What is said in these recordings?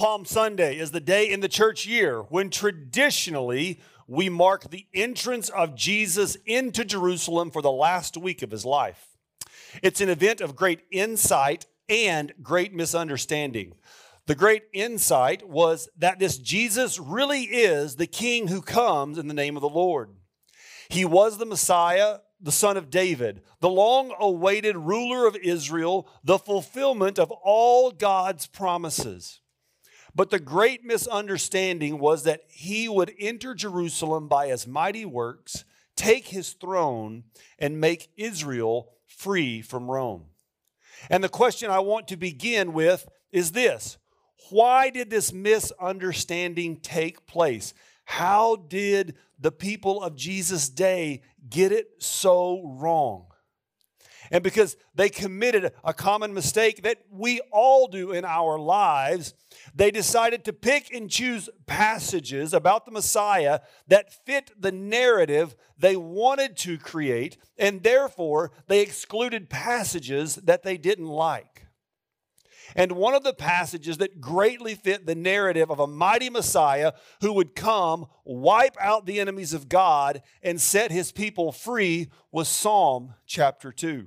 Palm Sunday is the day in the church year when traditionally we mark the entrance of Jesus into Jerusalem for the last week of his life. It's an event of great insight and great misunderstanding. The great insight was that this Jesus really is the king who comes in the name of the Lord. He was the Messiah, the son of David, the long awaited ruler of Israel, the fulfillment of all God's promises. But the great misunderstanding was that he would enter Jerusalem by his mighty works, take his throne, and make Israel free from Rome. And the question I want to begin with is this Why did this misunderstanding take place? How did the people of Jesus' day get it so wrong? And because they committed a common mistake that we all do in our lives, they decided to pick and choose passages about the Messiah that fit the narrative they wanted to create, and therefore they excluded passages that they didn't like. And one of the passages that greatly fit the narrative of a mighty Messiah who would come, wipe out the enemies of God, and set his people free was Psalm chapter 2.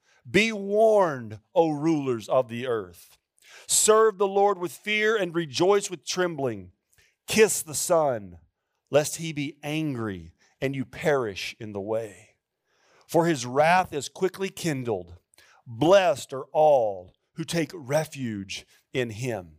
Be warned, O rulers of the earth. Serve the Lord with fear and rejoice with trembling. Kiss the Son, lest he be angry and you perish in the way. For his wrath is quickly kindled. Blessed are all who take refuge in him.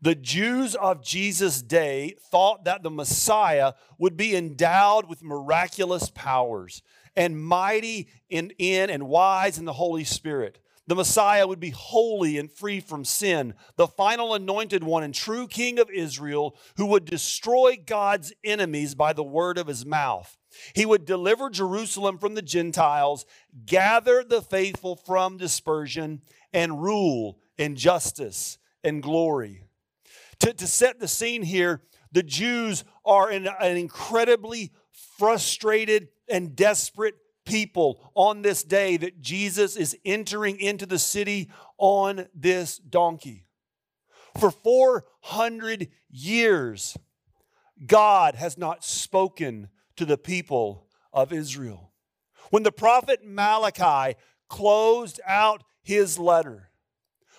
The Jews of Jesus' day thought that the Messiah would be endowed with miraculous powers and mighty in, in and wise in the Holy Spirit. The Messiah would be holy and free from sin, the final anointed one and true king of Israel who would destroy God's enemies by the word of his mouth. He would deliver Jerusalem from the Gentiles, gather the faithful from dispersion, and rule in justice and glory. To, to set the scene here, the Jews are in an incredibly frustrated and desperate people on this day that Jesus is entering into the city on this donkey. For 400 years, God has not spoken to the people of Israel. When the prophet Malachi closed out his letter,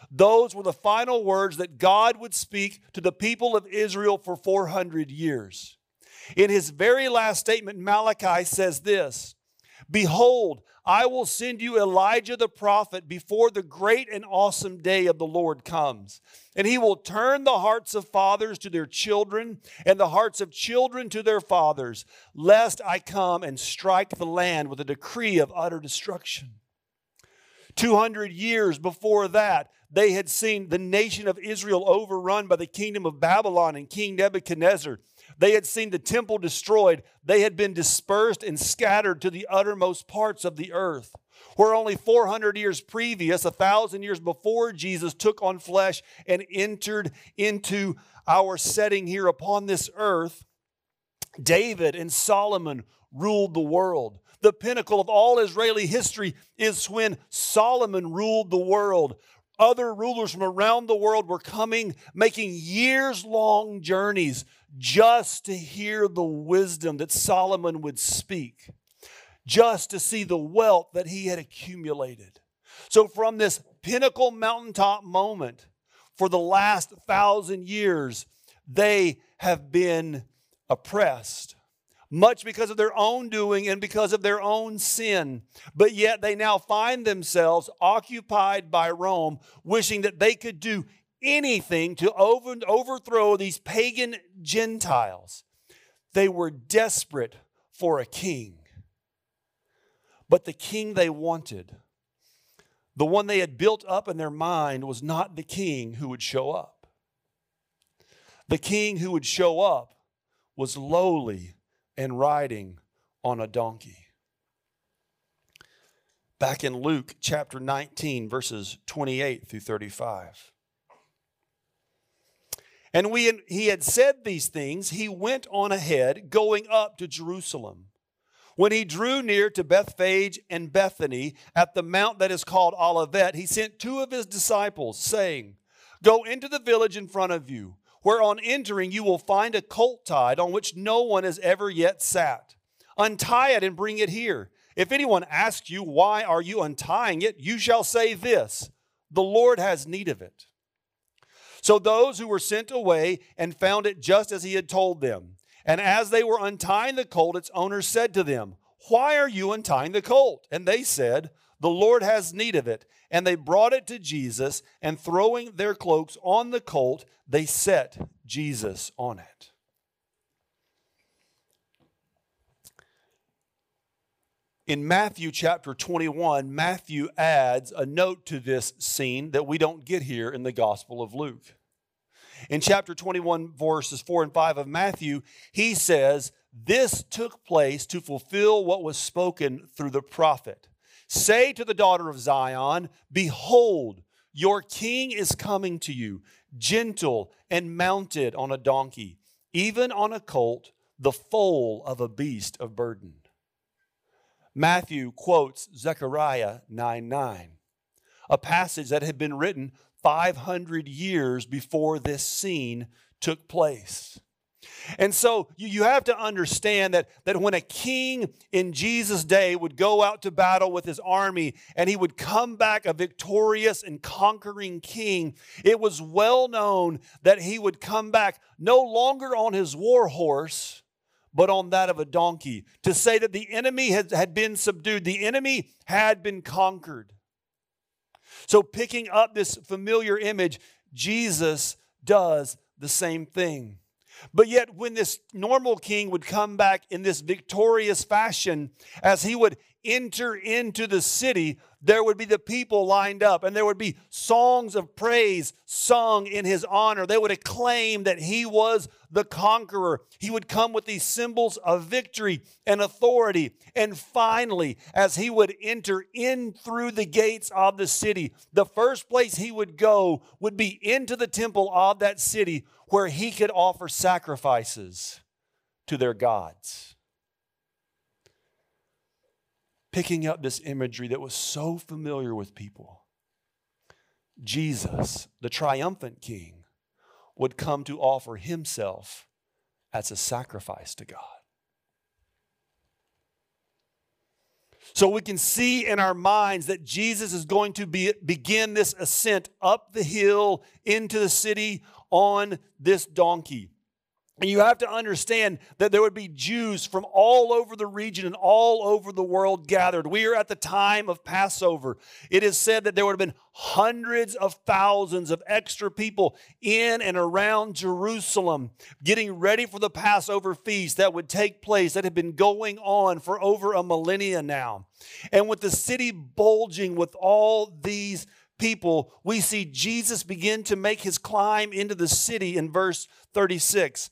those were the final words that God would speak to the people of Israel for 400 years. In his very last statement, Malachi says this Behold, I will send you Elijah the prophet before the great and awesome day of the Lord comes. And he will turn the hearts of fathers to their children and the hearts of children to their fathers, lest I come and strike the land with a decree of utter destruction. 200 years before that, they had seen the nation of Israel overrun by the kingdom of Babylon and King Nebuchadnezzar. They had seen the temple destroyed. They had been dispersed and scattered to the uttermost parts of the earth. Where only 400 years previous, a thousand years before Jesus took on flesh and entered into our setting here upon this earth, David and Solomon ruled the world. The pinnacle of all Israeli history is when Solomon ruled the world. Other rulers from around the world were coming, making years long journeys just to hear the wisdom that Solomon would speak, just to see the wealth that he had accumulated. So, from this pinnacle mountaintop moment, for the last thousand years, they have been oppressed much because of their own doing and because of their own sin. But yet they now find themselves occupied by Rome, wishing that they could do anything to over, overthrow these pagan Gentiles. They were desperate for a king. But the king they wanted, the one they had built up in their mind, was not the king who would show up. The king who would show up was lowly and riding on a donkey. Back in Luke chapter 19, verses 28 through 35. And he had said these things, he went on ahead, going up to Jerusalem. When he drew near to Bethphage and Bethany at the mount that is called Olivet, he sent two of his disciples, saying, Go into the village in front of you where on entering you will find a colt tied on which no one has ever yet sat. Untie it and bring it here. If anyone asks you, Why are you untying it? you shall say this The Lord has need of it. So those who were sent away and found it just as he had told them. And as they were untying the colt, its owner said to them, Why are you untying the colt? And they said, The Lord has need of it. And they brought it to Jesus, and throwing their cloaks on the colt, they set Jesus on it. In Matthew chapter 21, Matthew adds a note to this scene that we don't get here in the Gospel of Luke. In chapter 21, verses 4 and 5 of Matthew, he says, This took place to fulfill what was spoken through the prophet. Say to the daughter of Zion, Behold, your king is coming to you, gentle and mounted on a donkey, even on a colt, the foal of a beast of burden. Matthew quotes Zechariah 9 9, a passage that had been written 500 years before this scene took place. And so you, you have to understand that, that when a king in Jesus' day would go out to battle with his army and he would come back a victorious and conquering king, it was well known that he would come back no longer on his war horse, but on that of a donkey, to say that the enemy had, had been subdued, the enemy had been conquered. So, picking up this familiar image, Jesus does the same thing. But yet, when this normal king would come back in this victorious fashion, as he would enter into the city, there would be the people lined up and there would be songs of praise sung in his honor. They would acclaim that he was the conqueror. He would come with these symbols of victory and authority. And finally, as he would enter in through the gates of the city, the first place he would go would be into the temple of that city where he could offer sacrifices to their gods picking up this imagery that was so familiar with people. Jesus, the triumphant king, would come to offer himself as a sacrifice to God. So we can see in our minds that Jesus is going to be, begin this ascent up the hill into the city on this donkey. And you have to understand that there would be Jews from all over the region and all over the world gathered. We are at the time of Passover. It is said that there would have been hundreds of thousands of extra people in and around Jerusalem getting ready for the Passover feast that would take place, that had been going on for over a millennia now. And with the city bulging with all these people, we see Jesus begin to make his climb into the city in verse 36.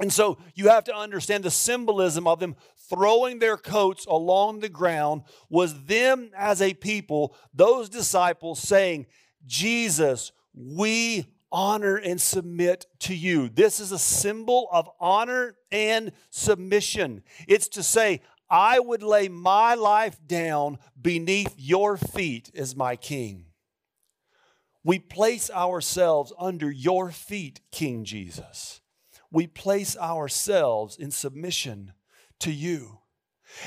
And so you have to understand the symbolism of them throwing their coats along the ground was them as a people, those disciples saying, Jesus, we honor and submit to you. This is a symbol of honor and submission. It's to say, I would lay my life down beneath your feet as my king. We place ourselves under your feet, King Jesus. We place ourselves in submission to you.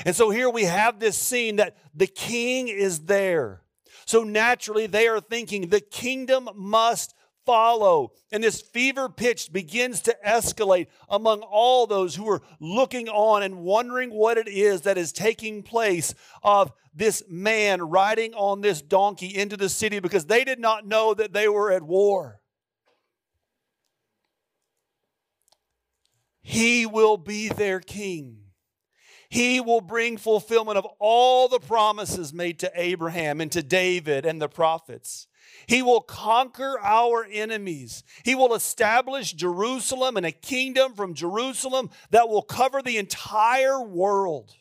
And so here we have this scene that the king is there. So naturally, they are thinking the kingdom must follow. And this fever pitch begins to escalate among all those who are looking on and wondering what it is that is taking place of this man riding on this donkey into the city because they did not know that they were at war. He will be their king. He will bring fulfillment of all the promises made to Abraham and to David and the prophets. He will conquer our enemies. He will establish Jerusalem and a kingdom from Jerusalem that will cover the entire world.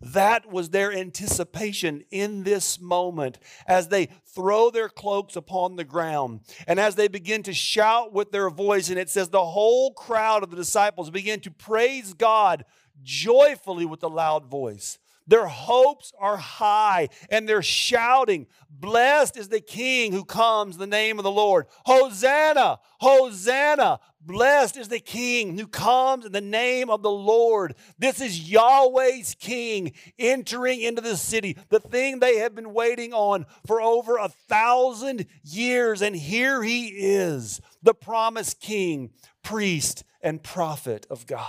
That was their anticipation in this moment as they throw their cloaks upon the ground and as they begin to shout with their voice. And it says, the whole crowd of the disciples begin to praise God joyfully with a loud voice. Their hopes are high and they're shouting, Blessed is the King who comes in the name of the Lord. Hosanna! Hosanna! Blessed is the King who comes in the name of the Lord. This is Yahweh's King entering into the city, the thing they have been waiting on for over a thousand years. And here he is, the promised King, priest, and prophet of God.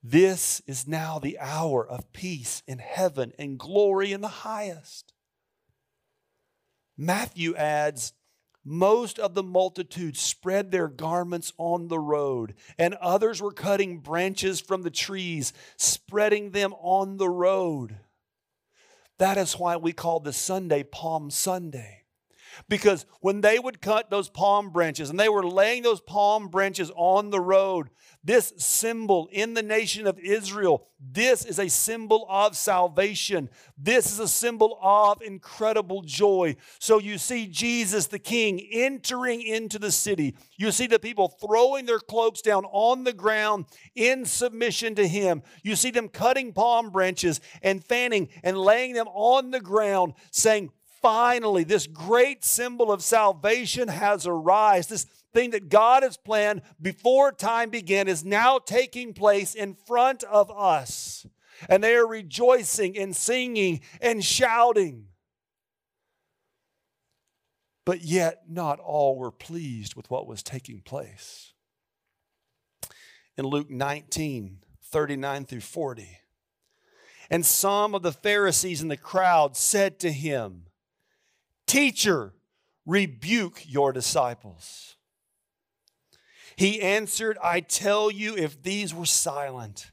This is now the hour of peace in heaven and glory in the highest. Matthew adds, most of the multitude spread their garments on the road, and others were cutting branches from the trees, spreading them on the road. That is why we call this Sunday Palm Sunday. Because when they would cut those palm branches and they were laying those palm branches on the road, this symbol in the nation of Israel, this is a symbol of salvation. This is a symbol of incredible joy. So you see Jesus the King entering into the city. You see the people throwing their cloaks down on the ground in submission to him. You see them cutting palm branches and fanning and laying them on the ground, saying, finally, this great symbol of salvation has arisen. This thing that God has planned before time began is now taking place in front of us. And they are rejoicing and singing and shouting. But yet, not all were pleased with what was taking place. In Luke 19, 39 through 40, and some of the Pharisees in the crowd said to him, Teacher, rebuke your disciples. He answered, I tell you, if these were silent,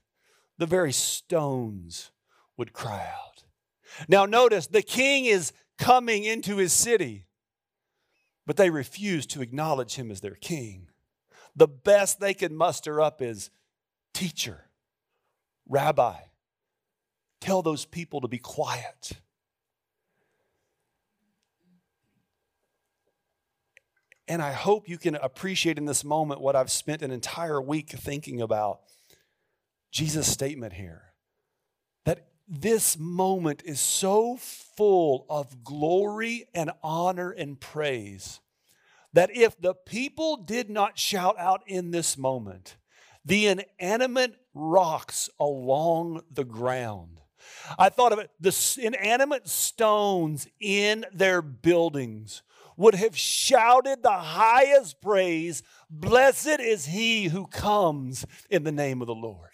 the very stones would cry out. Now, notice the king is coming into his city, but they refuse to acknowledge him as their king. The best they can muster up is teacher, rabbi, tell those people to be quiet. And I hope you can appreciate in this moment what I've spent an entire week thinking about Jesus' statement here. That this moment is so full of glory and honor and praise that if the people did not shout out in this moment, the inanimate rocks along the ground. I thought of it the inanimate stones in their buildings would have shouted the highest praise Blessed is he who comes in the name of the Lord.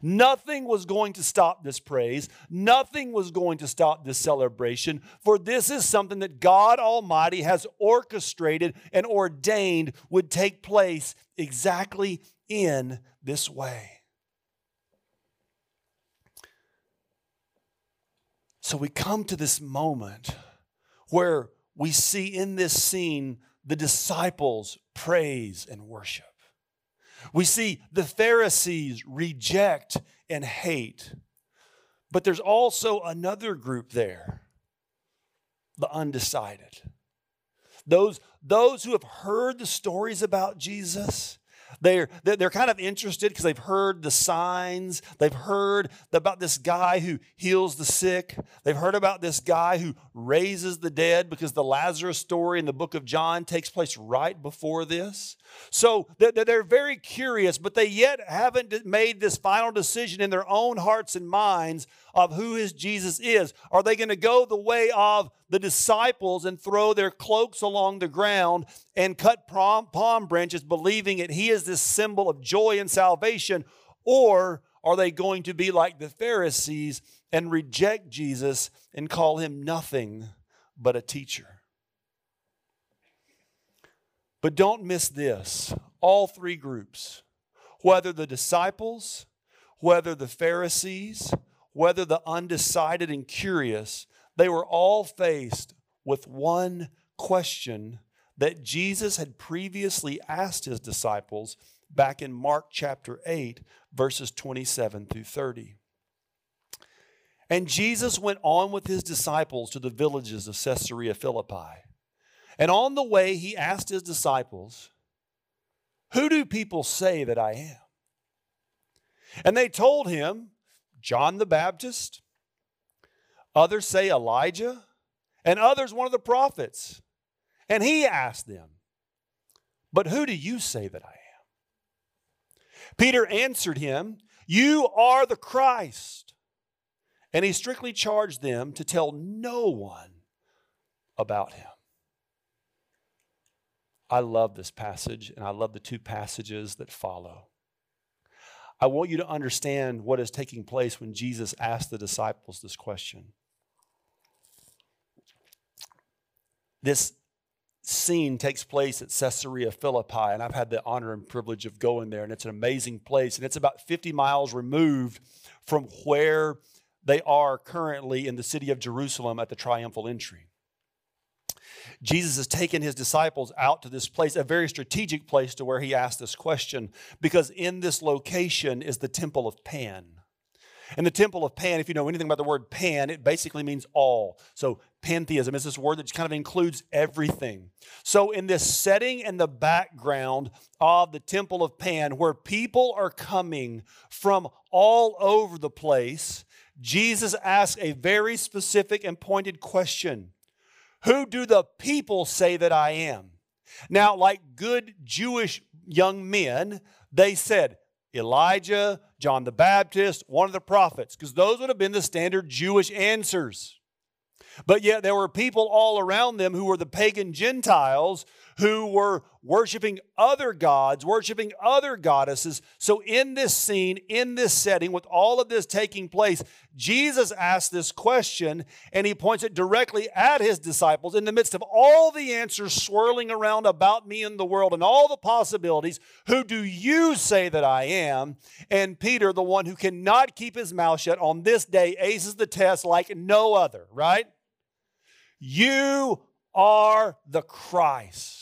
Nothing was going to stop this praise. Nothing was going to stop this celebration, for this is something that God Almighty has orchestrated and ordained would take place exactly in this way. So we come to this moment where we see in this scene the disciples praise and worship. We see the Pharisees reject and hate. But there's also another group there, the undecided. Those, those who have heard the stories about Jesus, they're, they're kind of interested because they've heard the signs. They've heard about this guy who heals the sick. They've heard about this guy who raises the dead because the Lazarus story in the book of John takes place right before this. So they're very curious, but they yet haven't made this final decision in their own hearts and minds of who his Jesus is. Are they going to go the way of the disciples and throw their cloaks along the ground and cut palm branches, believing that he is this symbol of joy and salvation? Or are they going to be like the Pharisees and reject Jesus and call him nothing but a teacher? But don't miss this all three groups, whether the disciples, whether the Pharisees, whether the undecided and curious, they were all faced with one question that Jesus had previously asked his disciples back in Mark chapter 8, verses 27 through 30. And Jesus went on with his disciples to the villages of Caesarea Philippi. And on the way, he asked his disciples, Who do people say that I am? And they told him, John the Baptist. Others say Elijah, and others one of the prophets. And he asked them, But who do you say that I am? Peter answered him, You are the Christ. And he strictly charged them to tell no one about him. I love this passage, and I love the two passages that follow. I want you to understand what is taking place when Jesus asked the disciples this question. This scene takes place at Caesarea Philippi, and I've had the honor and privilege of going there, and it's an amazing place. And it's about 50 miles removed from where they are currently in the city of Jerusalem at the triumphal entry. Jesus has taken his disciples out to this place, a very strategic place to where he asked this question, because in this location is the temple of Pan. And the temple of Pan, if you know anything about the word Pan, it basically means all. So pantheism is this word that kind of includes everything. So, in this setting and the background of the temple of Pan, where people are coming from all over the place, Jesus asks a very specific and pointed question who do the people say that I am? Now, like good Jewish young men, they said, Elijah, John the Baptist, one of the prophets, because those would have been the standard Jewish answers. But yet there were people all around them who were the pagan Gentiles who were worshiping other gods, worshiping other goddesses. So, in this scene, in this setting, with all of this taking place, Jesus asks this question and he points it directly at his disciples in the midst of all the answers swirling around about me in the world and all the possibilities. Who do you say that I am? And Peter, the one who cannot keep his mouth shut on this day, aces the test like no other, right? You are the Christ.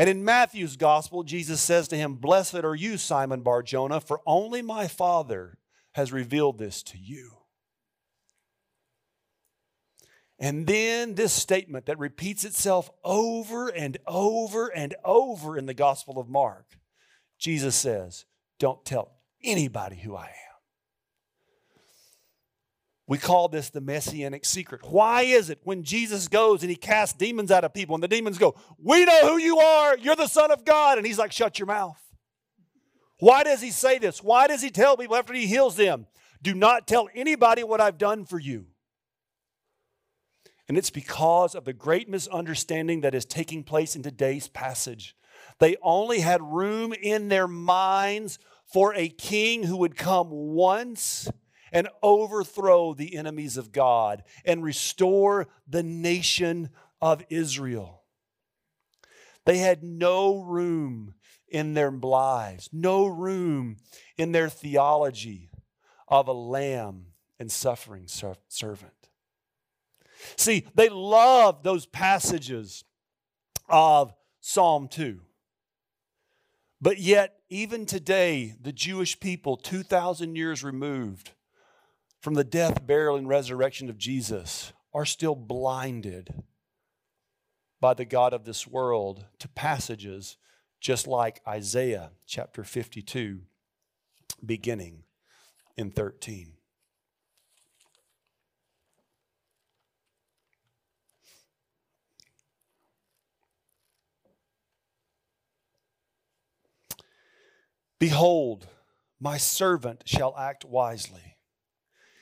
And in Matthew's gospel, Jesus says to him, Blessed are you, Simon Bar Jonah, for only my Father has revealed this to you. And then this statement that repeats itself over and over and over in the Gospel of Mark Jesus says, Don't tell anybody who I am. We call this the messianic secret. Why is it when Jesus goes and he casts demons out of people and the demons go, We know who you are, you're the Son of God? And he's like, Shut your mouth. Why does he say this? Why does he tell people after he heals them, Do not tell anybody what I've done for you? And it's because of the great misunderstanding that is taking place in today's passage. They only had room in their minds for a king who would come once and overthrow the enemies of God and restore the nation of Israel. They had no room in their lives, no room in their theology of a lamb and suffering servant. See, they loved those passages of Psalm 2. But yet, even today, the Jewish people, 2,000 years removed, from the death, burial, and resurrection of Jesus are still blinded by the God of this world to passages just like Isaiah chapter 52, beginning in 13. Behold, my servant shall act wisely.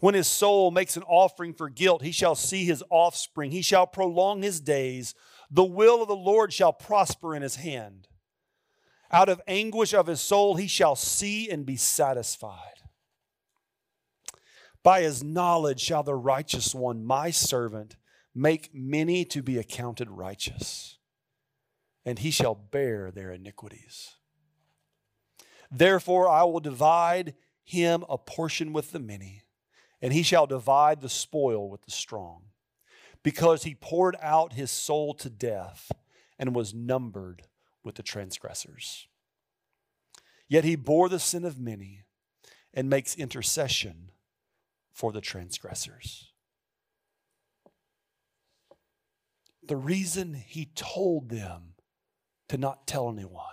When his soul makes an offering for guilt, he shall see his offspring. He shall prolong his days. The will of the Lord shall prosper in his hand. Out of anguish of his soul, he shall see and be satisfied. By his knowledge shall the righteous one, my servant, make many to be accounted righteous, and he shall bear their iniquities. Therefore, I will divide him a portion with the many, and he shall divide the spoil with the strong, because he poured out his soul to death and was numbered with the transgressors. Yet he bore the sin of many and makes intercession for the transgressors. The reason he told them to not tell anyone,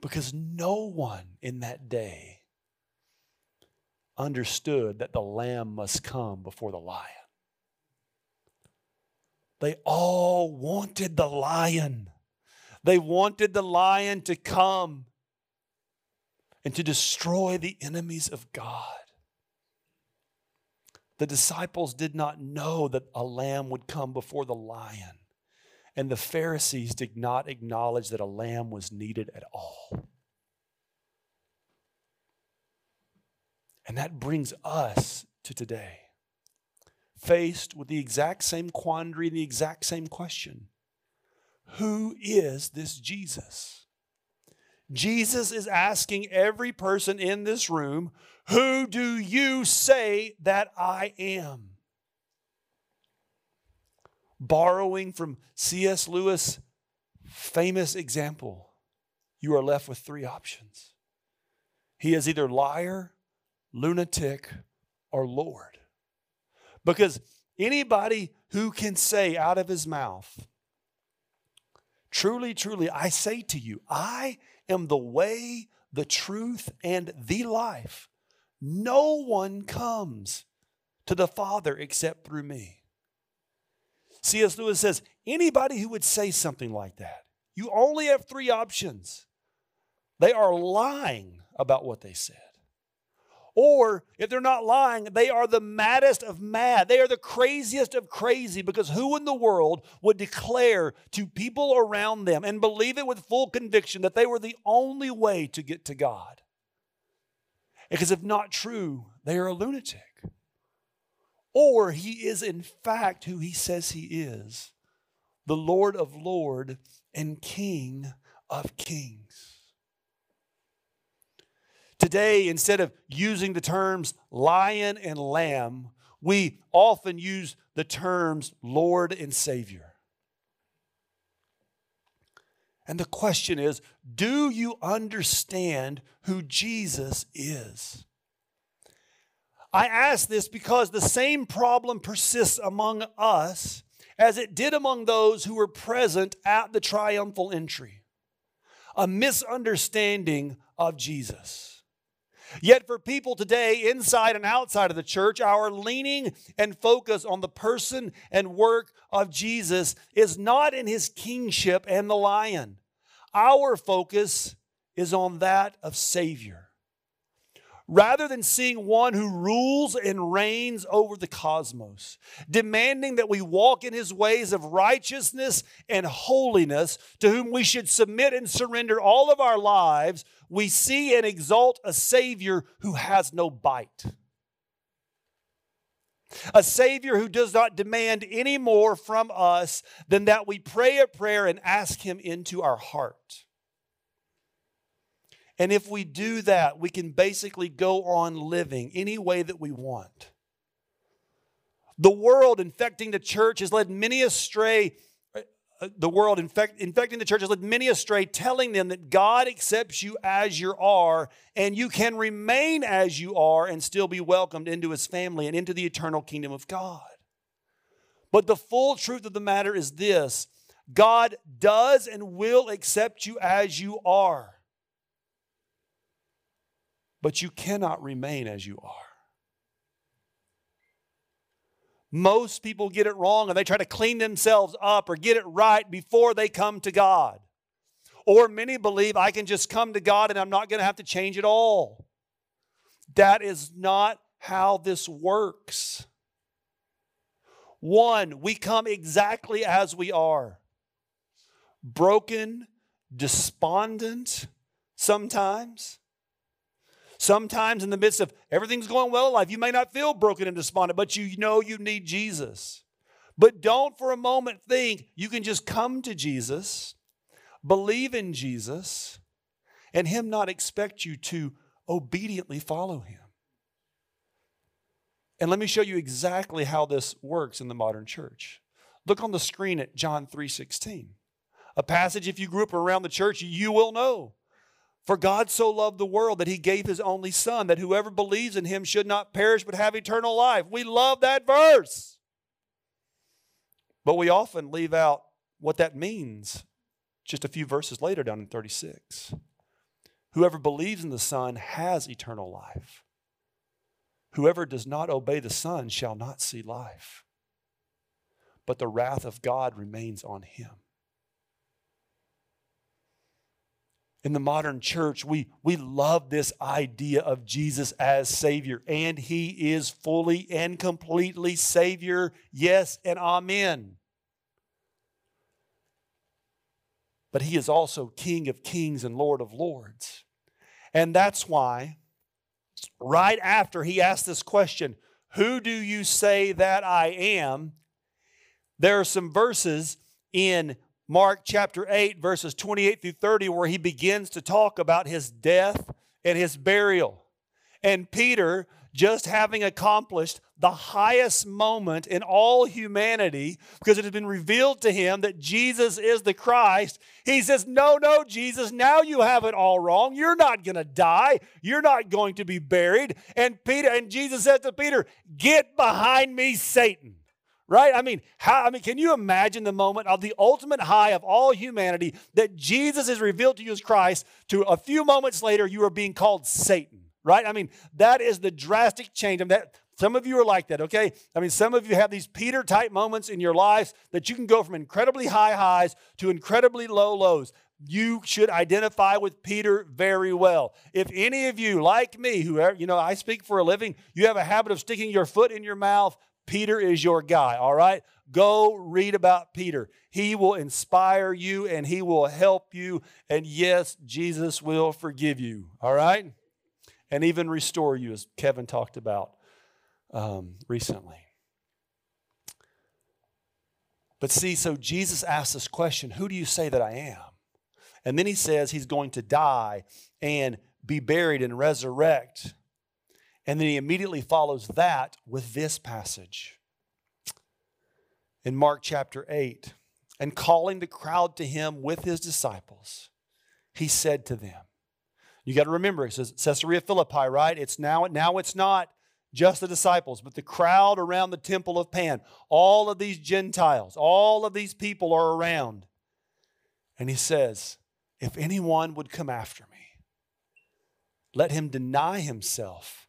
because no one in that day understood that the lamb must come before the lion. They all wanted the lion. They wanted the lion to come and to destroy the enemies of God. The disciples did not know that a lamb would come before the lion. And the Pharisees did not acknowledge that a lamb was needed at all. And that brings us to today, faced with the exact same quandary and the exact same question Who is this Jesus? Jesus is asking every person in this room who do you say that I am? Borrowing from C.S. Lewis' famous example, you are left with three options. He is either liar, lunatic, or Lord. Because anybody who can say out of his mouth, Truly, truly, I say to you, I am the way, the truth, and the life. No one comes to the Father except through me. C.S. Lewis says anybody who would say something like that, you only have three options. They are lying about what they said. Or if they're not lying, they are the maddest of mad. They are the craziest of crazy because who in the world would declare to people around them and believe it with full conviction that they were the only way to get to God? Because if not true, they are a lunatic. Or he is in fact who he says he is the Lord of Lords and King of Kings. Today, instead of using the terms lion and lamb, we often use the terms Lord and Savior. And the question is do you understand who Jesus is? I ask this because the same problem persists among us as it did among those who were present at the triumphal entry a misunderstanding of Jesus. Yet, for people today, inside and outside of the church, our leaning and focus on the person and work of Jesus is not in his kingship and the lion. Our focus is on that of Savior. Rather than seeing one who rules and reigns over the cosmos, demanding that we walk in his ways of righteousness and holiness, to whom we should submit and surrender all of our lives, we see and exalt a Savior who has no bite. A Savior who does not demand any more from us than that we pray a prayer and ask Him into our heart. And if we do that, we can basically go on living any way that we want. The world infecting the church has led many astray the world, infect, infecting the churches, led many astray, telling them that God accepts you as you are, and you can remain as you are and still be welcomed into his family and into the eternal kingdom of God. But the full truth of the matter is this God does and will accept you as you are, but you cannot remain as you are. Most people get it wrong and they try to clean themselves up or get it right before they come to God. Or many believe I can just come to God and I'm not going to have to change at all. That is not how this works. One, we come exactly as we are broken, despondent sometimes, Sometimes, in the midst of everything's going well in life, you may not feel broken and despondent, but you know you need Jesus. But don't for a moment think you can just come to Jesus, believe in Jesus, and Him not expect you to obediently follow Him. And let me show you exactly how this works in the modern church. Look on the screen at John 3:16. A passage if you grew up around the church you will know. For God so loved the world that he gave his only Son, that whoever believes in him should not perish but have eternal life. We love that verse. But we often leave out what that means just a few verses later down in 36. Whoever believes in the Son has eternal life. Whoever does not obey the Son shall not see life, but the wrath of God remains on him. In the modern church, we, we love this idea of Jesus as Savior, and He is fully and completely Savior. Yes, and Amen. But He is also King of Kings and Lord of Lords. And that's why, right after He asked this question, Who do you say that I am? There are some verses in Mark chapter 8, verses 28 through 30, where he begins to talk about his death and his burial. And Peter, just having accomplished the highest moment in all humanity, because it has been revealed to him that Jesus is the Christ, he says, No, no, Jesus, now you have it all wrong. You're not going to die. You're not going to be buried. And Peter, and Jesus said to Peter, Get behind me, Satan right? I mean, how, I mean, can you imagine the moment of the ultimate high of all humanity that Jesus is revealed to you as Christ? To a few moments later, you are being called Satan, right? I mean, that is the drastic change. I mean, that Some of you are like that, okay? I mean, some of you have these Peter type moments in your lives that you can go from incredibly high highs to incredibly low lows. You should identify with Peter very well. If any of you, like me, whoever, you know, I speak for a living, you have a habit of sticking your foot in your mouth, Peter is your guy, all right? Go read about Peter. He will inspire you and he will help you. And yes, Jesus will forgive you, all right? And even restore you, as Kevin talked about um, recently. But see, so Jesus asks this question Who do you say that I am? And then he says he's going to die and be buried and resurrect. And then he immediately follows that with this passage in Mark chapter 8. And calling the crowd to him with his disciples, he said to them, You got to remember, it says Caesarea Philippi, right? It's now, now it's not just the disciples, but the crowd around the temple of Pan. All of these Gentiles, all of these people are around. And he says, If anyone would come after me, let him deny himself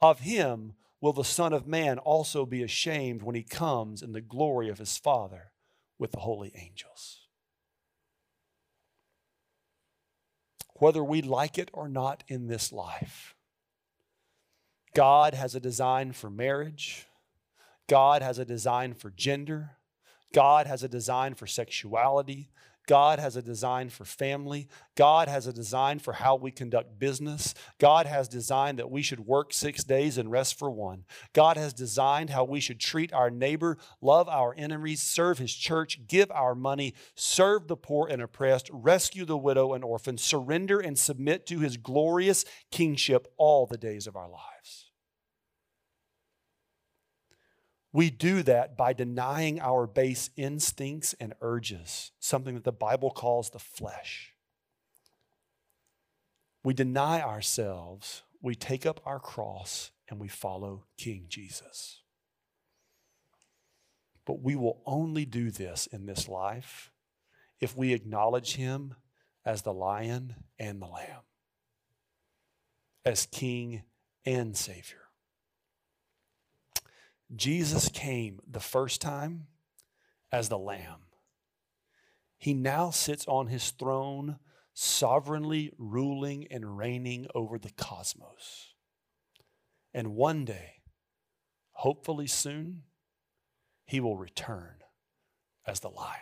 of him will the Son of Man also be ashamed when he comes in the glory of his Father with the holy angels. Whether we like it or not in this life, God has a design for marriage. God has a design for gender. God has a design for sexuality. God has a design for family. God has a design for how we conduct business. God has designed that we should work six days and rest for one. God has designed how we should treat our neighbor, love our enemies, serve his church, give our money, serve the poor and oppressed, rescue the widow and orphan, surrender and submit to his glorious kingship all the days of our lives. We do that by denying our base instincts and urges, something that the Bible calls the flesh. We deny ourselves, we take up our cross, and we follow King Jesus. But we will only do this in this life if we acknowledge Him as the lion and the lamb, as King and Savior. Jesus came the first time as the Lamb. He now sits on his throne, sovereignly ruling and reigning over the cosmos. And one day, hopefully soon, he will return as the lion.